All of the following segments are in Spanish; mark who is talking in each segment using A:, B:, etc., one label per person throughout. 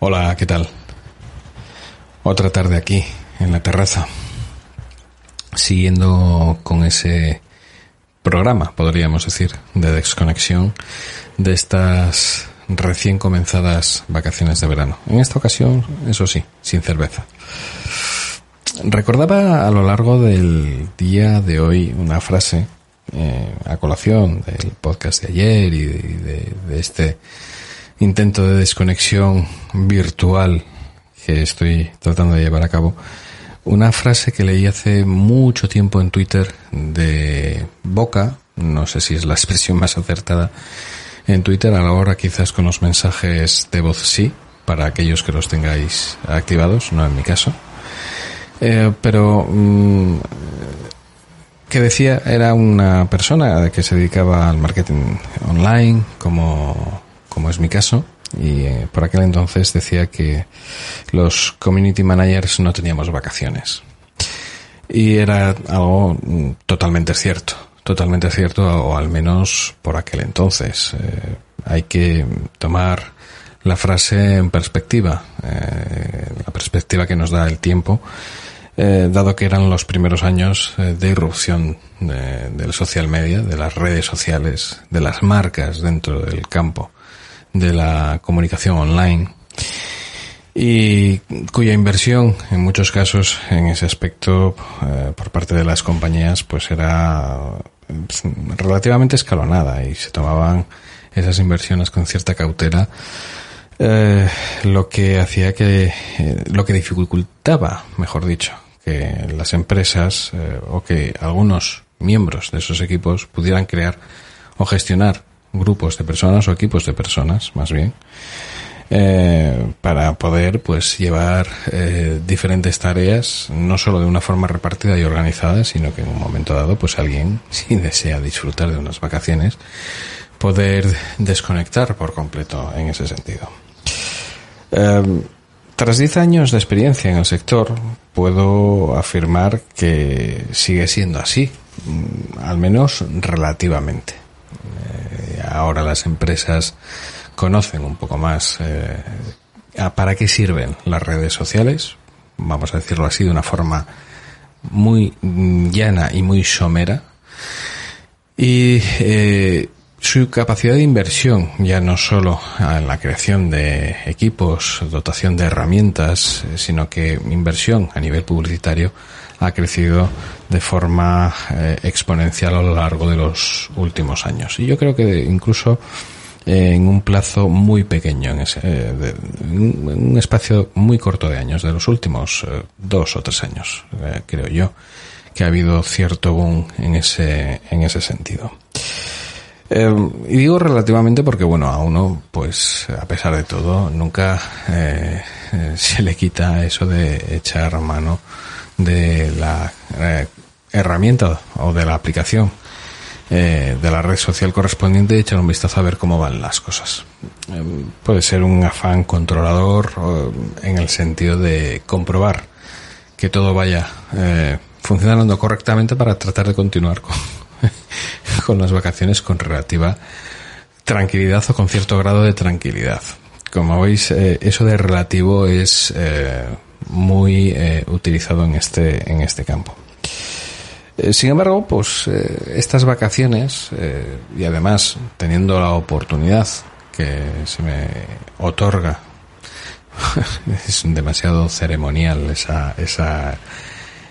A: Hola, ¿qué tal? Otra tarde aquí, en la terraza, siguiendo con ese programa, podríamos decir, de desconexión de estas recién comenzadas vacaciones de verano. En esta ocasión, eso sí, sin cerveza. Recordaba a lo largo del día de hoy una frase eh, a colación del podcast de ayer y de, de este intento de desconexión virtual que estoy tratando de llevar a cabo, una frase que leí hace mucho tiempo en Twitter de Boca, no sé si es la expresión más acertada en Twitter, a la hora quizás con los mensajes de voz sí, para aquellos que los tengáis activados, no en mi caso. Eh, pero mm, que decía era una persona que se dedicaba al marketing online como como es mi caso, y eh, por aquel entonces decía que los community managers no teníamos vacaciones. Y era algo mm, totalmente cierto, totalmente cierto, o al menos por aquel entonces. Eh, hay que tomar la frase en perspectiva, eh, la perspectiva que nos da el tiempo, dado que eran los primeros años de irrupción del social media, de las redes sociales, de las marcas dentro del campo de la comunicación online y cuya inversión en muchos casos en ese aspecto eh, por parte de las compañías pues era pues, relativamente escalonada y se tomaban esas inversiones con cierta cautela eh, lo que hacía que eh, lo que dificultaba mejor dicho que las empresas o que algunos miembros de esos equipos pudieran crear o gestionar grupos de personas o equipos de personas, más bien, eh, para poder pues llevar eh, diferentes tareas no solo de una forma repartida y organizada sino que en un momento dado pues alguien si desea disfrutar de unas vacaciones poder desconectar por completo en ese sentido. Eh, tras 10 años de experiencia en el sector puedo afirmar que sigue siendo así mm, al menos relativamente ahora las empresas conocen un poco más eh, para qué sirven las redes sociales, vamos a decirlo así de una forma muy llana y muy somera. Y eh, su capacidad de inversión, ya no solo en la creación de equipos, dotación de herramientas, eh, sino que inversión a nivel publicitario ha crecido de forma eh, exponencial a lo largo de los últimos años. Y yo creo que incluso eh, en un plazo muy pequeño, en, ese, eh, en, un espacio muy corto de años, de los últimos dos o tres años, creo yo, que ha habido cierto boom en ese, en ese sentido. y digo relativamente porque, bueno, a uno, pues, a pesar de todo, nunca se le quita eso de echar mano de la eh, herramienta o de la aplicación eh, de la red social correspondiente y echar un vistazo a ver cómo van las cosas. Eh, puede ser un afán controlador en el sentido de comprobar que todo vaya funcionando correctamente para tratar de continuar con, con las vacaciones con relativa tranquilidad o con cierto grado de tranquilidad. Como veis, eso de relativo es muy eh, utilizado en este, en este campo. Eh, sin embargo, pues eh, estas vacaciones y además teniendo la oportunidad que se me otorga, es demasiado ceremonial esa, esa,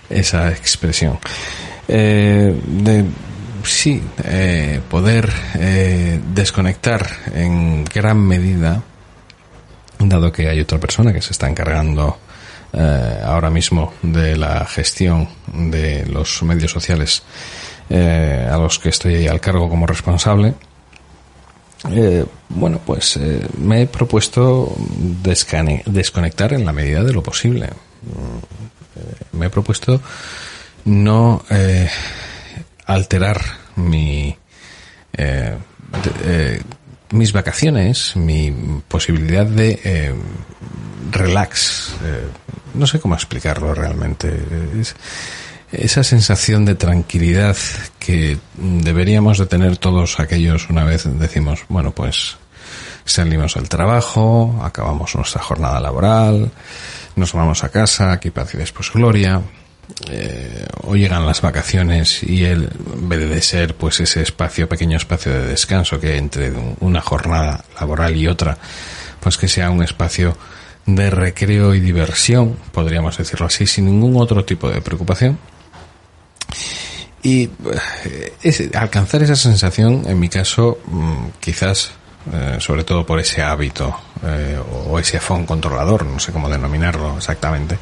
A: esa expresión, de sí, poder desconectar en gran medida, dado que hay otra persona que se está encargando eh, ahora mismo de la gestión de los medios sociales eh, a los que estoy al cargo como responsable. Eh, bueno, pues me he propuesto desconectar en la medida de lo posible. me he propuesto no alterar mi mis vacaciones, mi posibilidad de relax no sé cómo explicarlo realmente. esa sensación de tranquilidad que deberíamos de tener todos aquellos una vez decimos, bueno, pues salimos del trabajo, acabamos nuestra jornada laboral, nos vamos a casa, aquí paz y después gloria, eh, o llegan las vacaciones y él, en vez de ser pues ese espacio, pequeño espacio de descanso que entre una jornada laboral y otra, pues que sea un espacio de recreo y diversión, podríamos decirlo así, sin ningún otro tipo de preocupación. Y eh, alcanzar esa sensación, en mi caso, mm, quizás eh, sobre todo por ese hábito o ese afón controlador, no sé cómo denominarlo exactamente,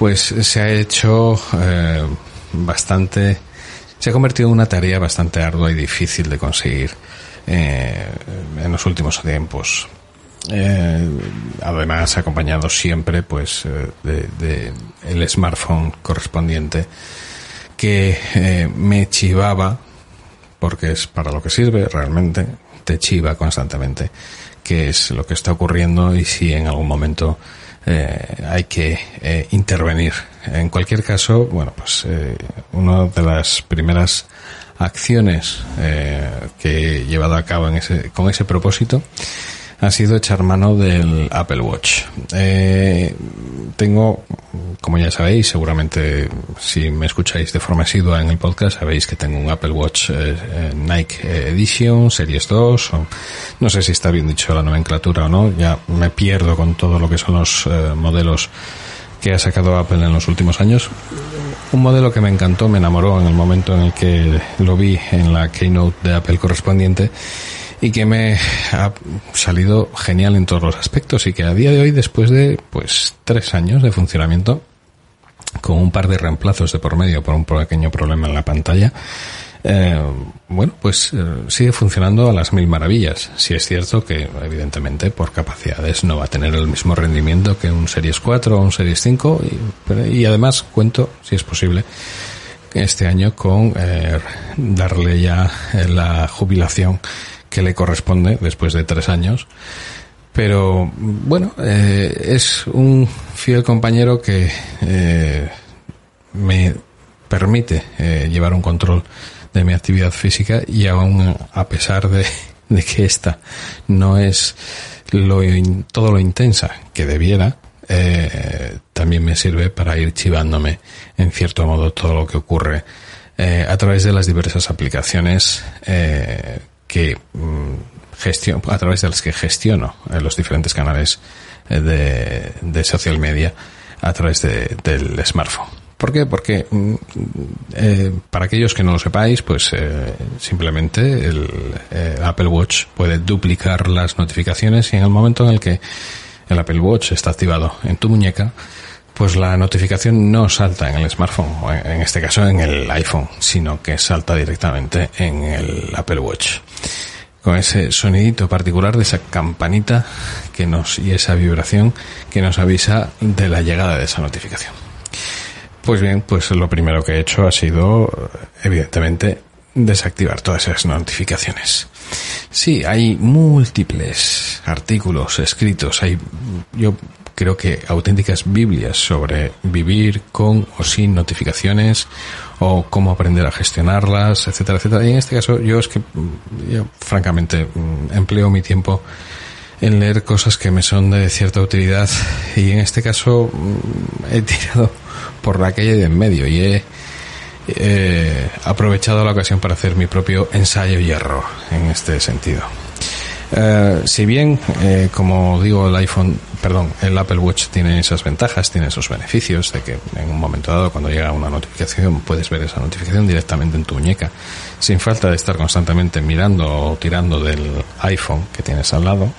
A: pues se ha hecho eh, bastante, se ha convertido en una tarea bastante ardua y difícil de conseguir eh, en los últimos tiempos. Eh, además, acompañado siempre, pues, de, el smartphone correspondiente que me chivaba, porque es para lo que sirve realmente, te chiva constantemente qué es lo que está ocurriendo y si en algún momento eh, hay que eh, intervenir. En cualquier caso, bueno, pues eh, una de las primeras acciones que he llevado a cabo en ese, con ese propósito ha sido echar mano del Apple Watch. Eh, tengo, como ya sabéis, seguramente si me escucháis de forma asidua en el podcast, sabéis que tengo un Apple Watch eh, eh, Nike Edition, Series 2, o, no sé si está bien dicho la nomenclatura o no, ya me pierdo con todo lo que son los modelos que ha sacado Apple en los últimos años. Un modelo que me encantó, me enamoró en el momento en el que lo vi en la keynote de Apple correspondiente y que me ha salido genial en todos los aspectos y que a día de hoy, después de pues tres años de funcionamiento, con un par de reemplazos de por medio por un pequeño problema en la pantalla, eh, bueno, pues eh, sigue funcionando a las mil maravillas. Si es cierto que, evidentemente, por capacidades no va a tener el mismo rendimiento que un Series 4 o un Series 5 y, y además cuento, si es posible, este año con eh, darle ya la jubilación que le corresponde después de tres años. Pero bueno, eh, es un fiel compañero que eh, me permite eh, llevar un control de mi actividad física y aún a pesar de, que esta no es lo todo lo intensa que debiera, también me sirve para ir chivándome en cierto modo todo lo que ocurre a través de las diversas aplicaciones que mm, gestiono, a través de las que gestiono eh, los diferentes canales eh, de, de, social media a través de, del smartphone. ¿Por qué? Porque mm, eh, para aquellos que no lo sepáis, pues eh, simplemente el Apple Watch puede duplicar las notificaciones y en el momento en el que el Apple Watch está activado en tu muñeca, pues la notificación no salta en el smartphone, o en este caso en el iPhone, sino que salta directamente en el Apple Watch. Con ese sonidito particular de esa campanita que nos, y esa vibración que nos avisa de la llegada de esa notificación. Pues bien, pues lo primero que he hecho ha sido, evidentemente, desactivar todas esas notificaciones. Sí, hay múltiples artículos escritos, hay, yo creo que auténticas Biblias sobre vivir con o sin notificaciones o cómo aprender a gestionarlas, etcétera, etcétera. Y en este caso yo es que, yo francamente, mm, empleo mi tiempo en leer cosas que me son de cierta utilidad y en este caso mm, he tirado por la calle de en medio y he aprovechado la ocasión para hacer mi propio ensayo y error en este sentido. Eh, si bien, eh, como digo, el iPhone, perdón, el Apple Watch tiene esas ventajas, tiene esos beneficios de que en un momento dado, cuando llega una notificación, puedes ver esa notificación directamente en tu muñeca, sin falta de estar constantemente mirando o tirando del iPhone que tienes al lado.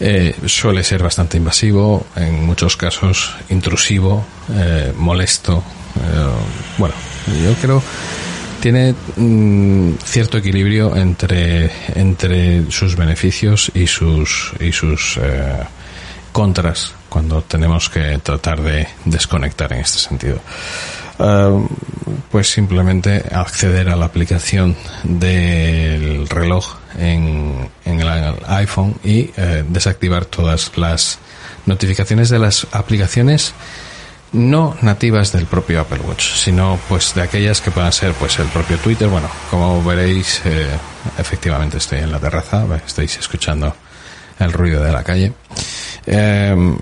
A: Eh, suele ser bastante invasivo, en muchos casos intrusivo, eh, molesto. Bueno, yo creo tiene mm, cierto equilibrio entre, entre sus beneficios y sus, y sus eh, contras cuando tenemos que tratar de desconectar en este sentido. Pues simplemente acceder a la aplicación del reloj en, en el iPhone y uh, desactivar todas las notificaciones de las aplicaciones no nativas del propio Apple Watch, sino pues de aquellas que puedan ser pues el propio Twitter. Bueno, como veréis, eh, efectivamente estoy en la terraza, estáis escuchando el ruido de la calle. Eh,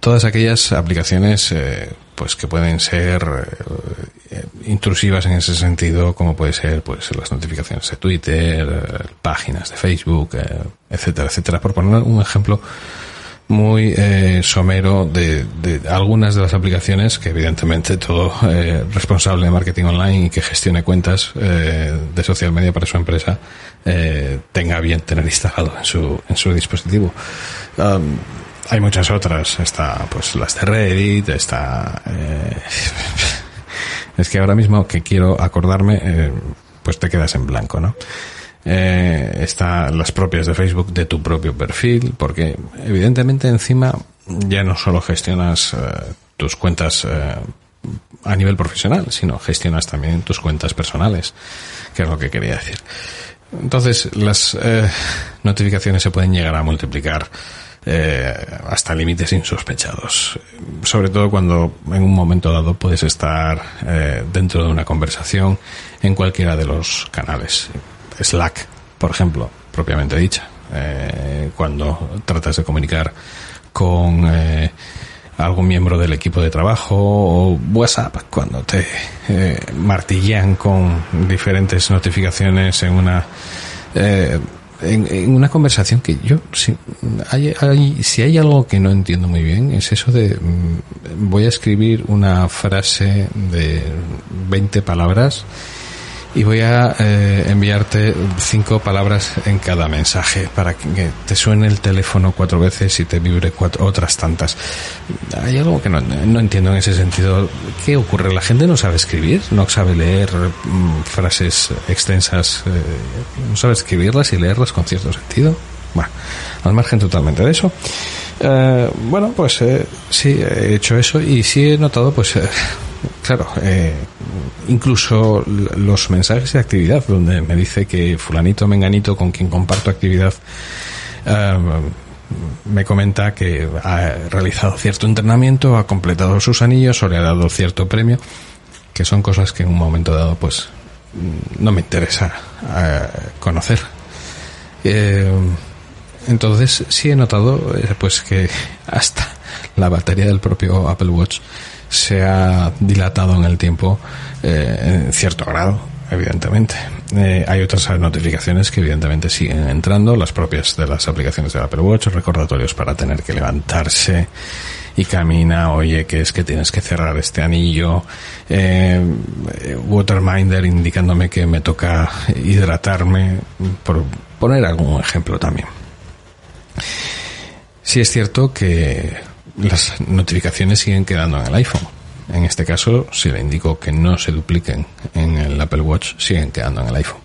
A: todas aquellas aplicaciones eh, pues que pueden ser intrusivas en ese sentido, como puede ser pues las notificaciones de Twitter, páginas de Facebook, etcétera, etcétera. Por poner un ejemplo muy eh, somero de, de, algunas de las aplicaciones que evidentemente todo eh, responsable de marketing online y que gestione cuentas eh, de social media para su empresa eh, tenga bien tener instalado en su, en su dispositivo. Um, hay muchas otras, está pues las de Reddit, está... Eh, es que ahora mismo que quiero acordarme, eh, pues te quedas en blanco, ¿no? Eh, está las propias de Facebook de tu propio perfil, porque evidentemente encima ya no solo gestionas eh, tus cuentas eh, a nivel profesional, sino gestionas también tus cuentas personales, que es lo que quería decir. Entonces, las eh, notificaciones se pueden llegar a multiplicar eh, hasta límites insospechados. Sobre todo cuando en un momento dado puedes estar eh, dentro de una conversación en cualquiera de los canales. Slack, por ejemplo, propiamente dicha. Eh, cuando tratas de comunicar con eh, algún miembro del equipo de trabajo o WhatsApp cuando te eh, martillean con diferentes notificaciones en una eh, en, en, una conversación que yo si hay, hay, si hay algo que no entiendo muy bien es eso de mm, voy a escribir una frase de 20 palabras y voy a eh, enviarte cinco palabras en cada mensaje para que te suene el teléfono cuatro veces y te vibre cuatro, otras tantas. Hay algo que no, no entiendo en ese sentido. ¿Qué ocurre? ¿La gente no sabe escribir? ¿No sabe leer mm, frases extensas? Eh, ¿No sabe escribirlas y leerlas con cierto sentido? Bueno, al margen totalmente de eso. Eh, bueno, pues eh, sí, he hecho eso y sí he notado, pues, claro, eh, incluso los mensajes de actividad, donde me dice que fulanito, menganito, con quien comparto actividad, eh, me comenta que ha realizado cierto entrenamiento, ha completado sus anillos o le ha dado cierto premio, que son cosas que en un momento dado, pues, no me interesa eh, conocer. Entonces sí he notado pues que hasta la batería del propio Apple Watch se ha dilatado en el tiempo eh, en cierto grado, evidentemente. Eh, hay otras notificaciones que evidentemente siguen entrando, las propias de las aplicaciones de Apple Watch, recordatorios para tener que levantarse y camina, oye, que es que tienes que cerrar este anillo, eh, Waterminder indicándome que me toca hidratarme, por poner algún ejemplo también. Sí es cierto que las notificaciones siguen quedando en el iPhone. En este caso, si le indico que no se dupliquen en el Apple Watch, siguen quedando en el iPhone.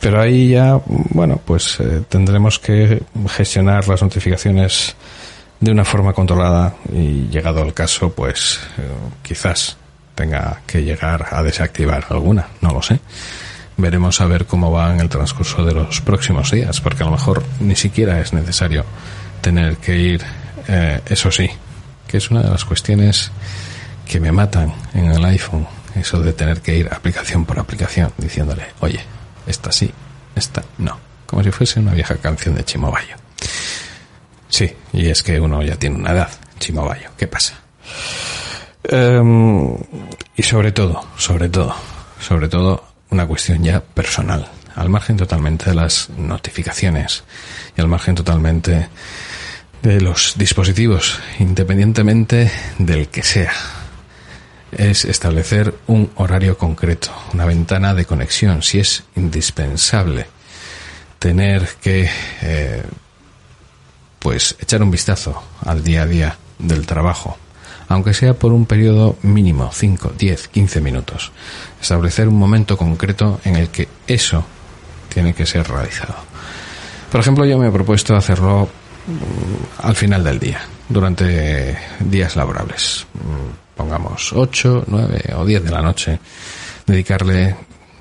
A: Pero ahí ya, bueno, pues eh, tendremos que gestionar las notificaciones de una forma controlada y llegado el caso, pues eh, quizás tenga que llegar a desactivar alguna, no lo sé. Veremos a ver cómo va en el transcurso de los próximos días, porque a lo mejor ni siquiera es necesario tener que ir, eh, eso sí, que es una de las cuestiones que me matan en el iPhone, eso de tener que ir aplicación por aplicación, diciéndole, oye, esta sí, esta no, como si fuese una vieja canción de Chimobayo. Sí, y es que uno ya tiene una edad, Chimobayo, ¿qué pasa? Um, y sobre todo, sobre todo, sobre todo, una cuestión ya personal, al margen totalmente de las notificaciones y al margen totalmente de los dispositivos, independientemente del que sea. Es establecer un horario concreto, una ventana de conexión, si es indispensable tener que eh, pues echar un vistazo al día a día del trabajo, aunque sea por un periodo mínimo, 5, 10, 15 minutos. Establecer un momento concreto en el que eso tiene que ser realizado. Por ejemplo, yo me he propuesto hacerlo al final del día, durante días laborables. Pongamos 8, 9 o 10 de la noche, dedicarle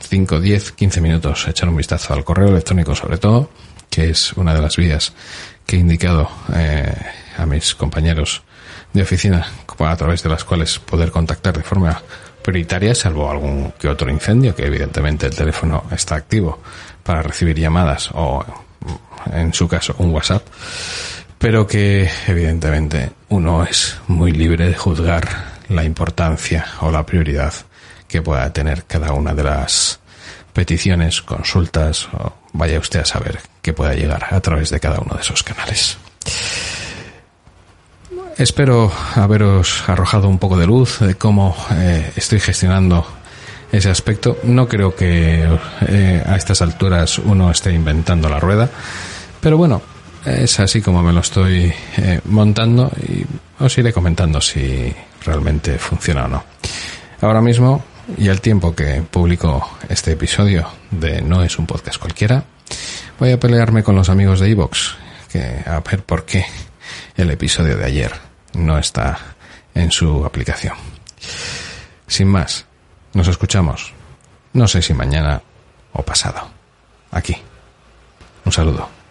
A: 5, 10, 15 minutos a echar un vistazo al correo electrónico sobre todo, que es una de las vías que he indicado eh, a mis compañeros de oficina a través de las cuales poder contactar de forma prioritaria, salvo algún que otro incendio, que evidentemente el teléfono está activo para recibir llamadas o, en su caso, un WhatsApp, pero que evidentemente uno es muy libre de juzgar la importancia o la prioridad que pueda tener cada una de las peticiones, consultas o vaya usted a saber que pueda llegar a través de cada uno de esos canales. Espero haberos arrojado un poco de luz de cómo eh, estoy gestionando ese aspecto. No creo que eh, a estas alturas uno esté inventando la rueda, pero bueno, es así como me lo estoy eh, montando y os iré comentando si realmente funciona o no. Ahora mismo, y al tiempo que publico este episodio de No es un podcast cualquiera, voy a pelearme con los amigos de Evox, que a ver por qué el episodio de ayer no está en su aplicación. Sin más, nos escuchamos. No sé si mañana o pasado. Aquí. Un saludo.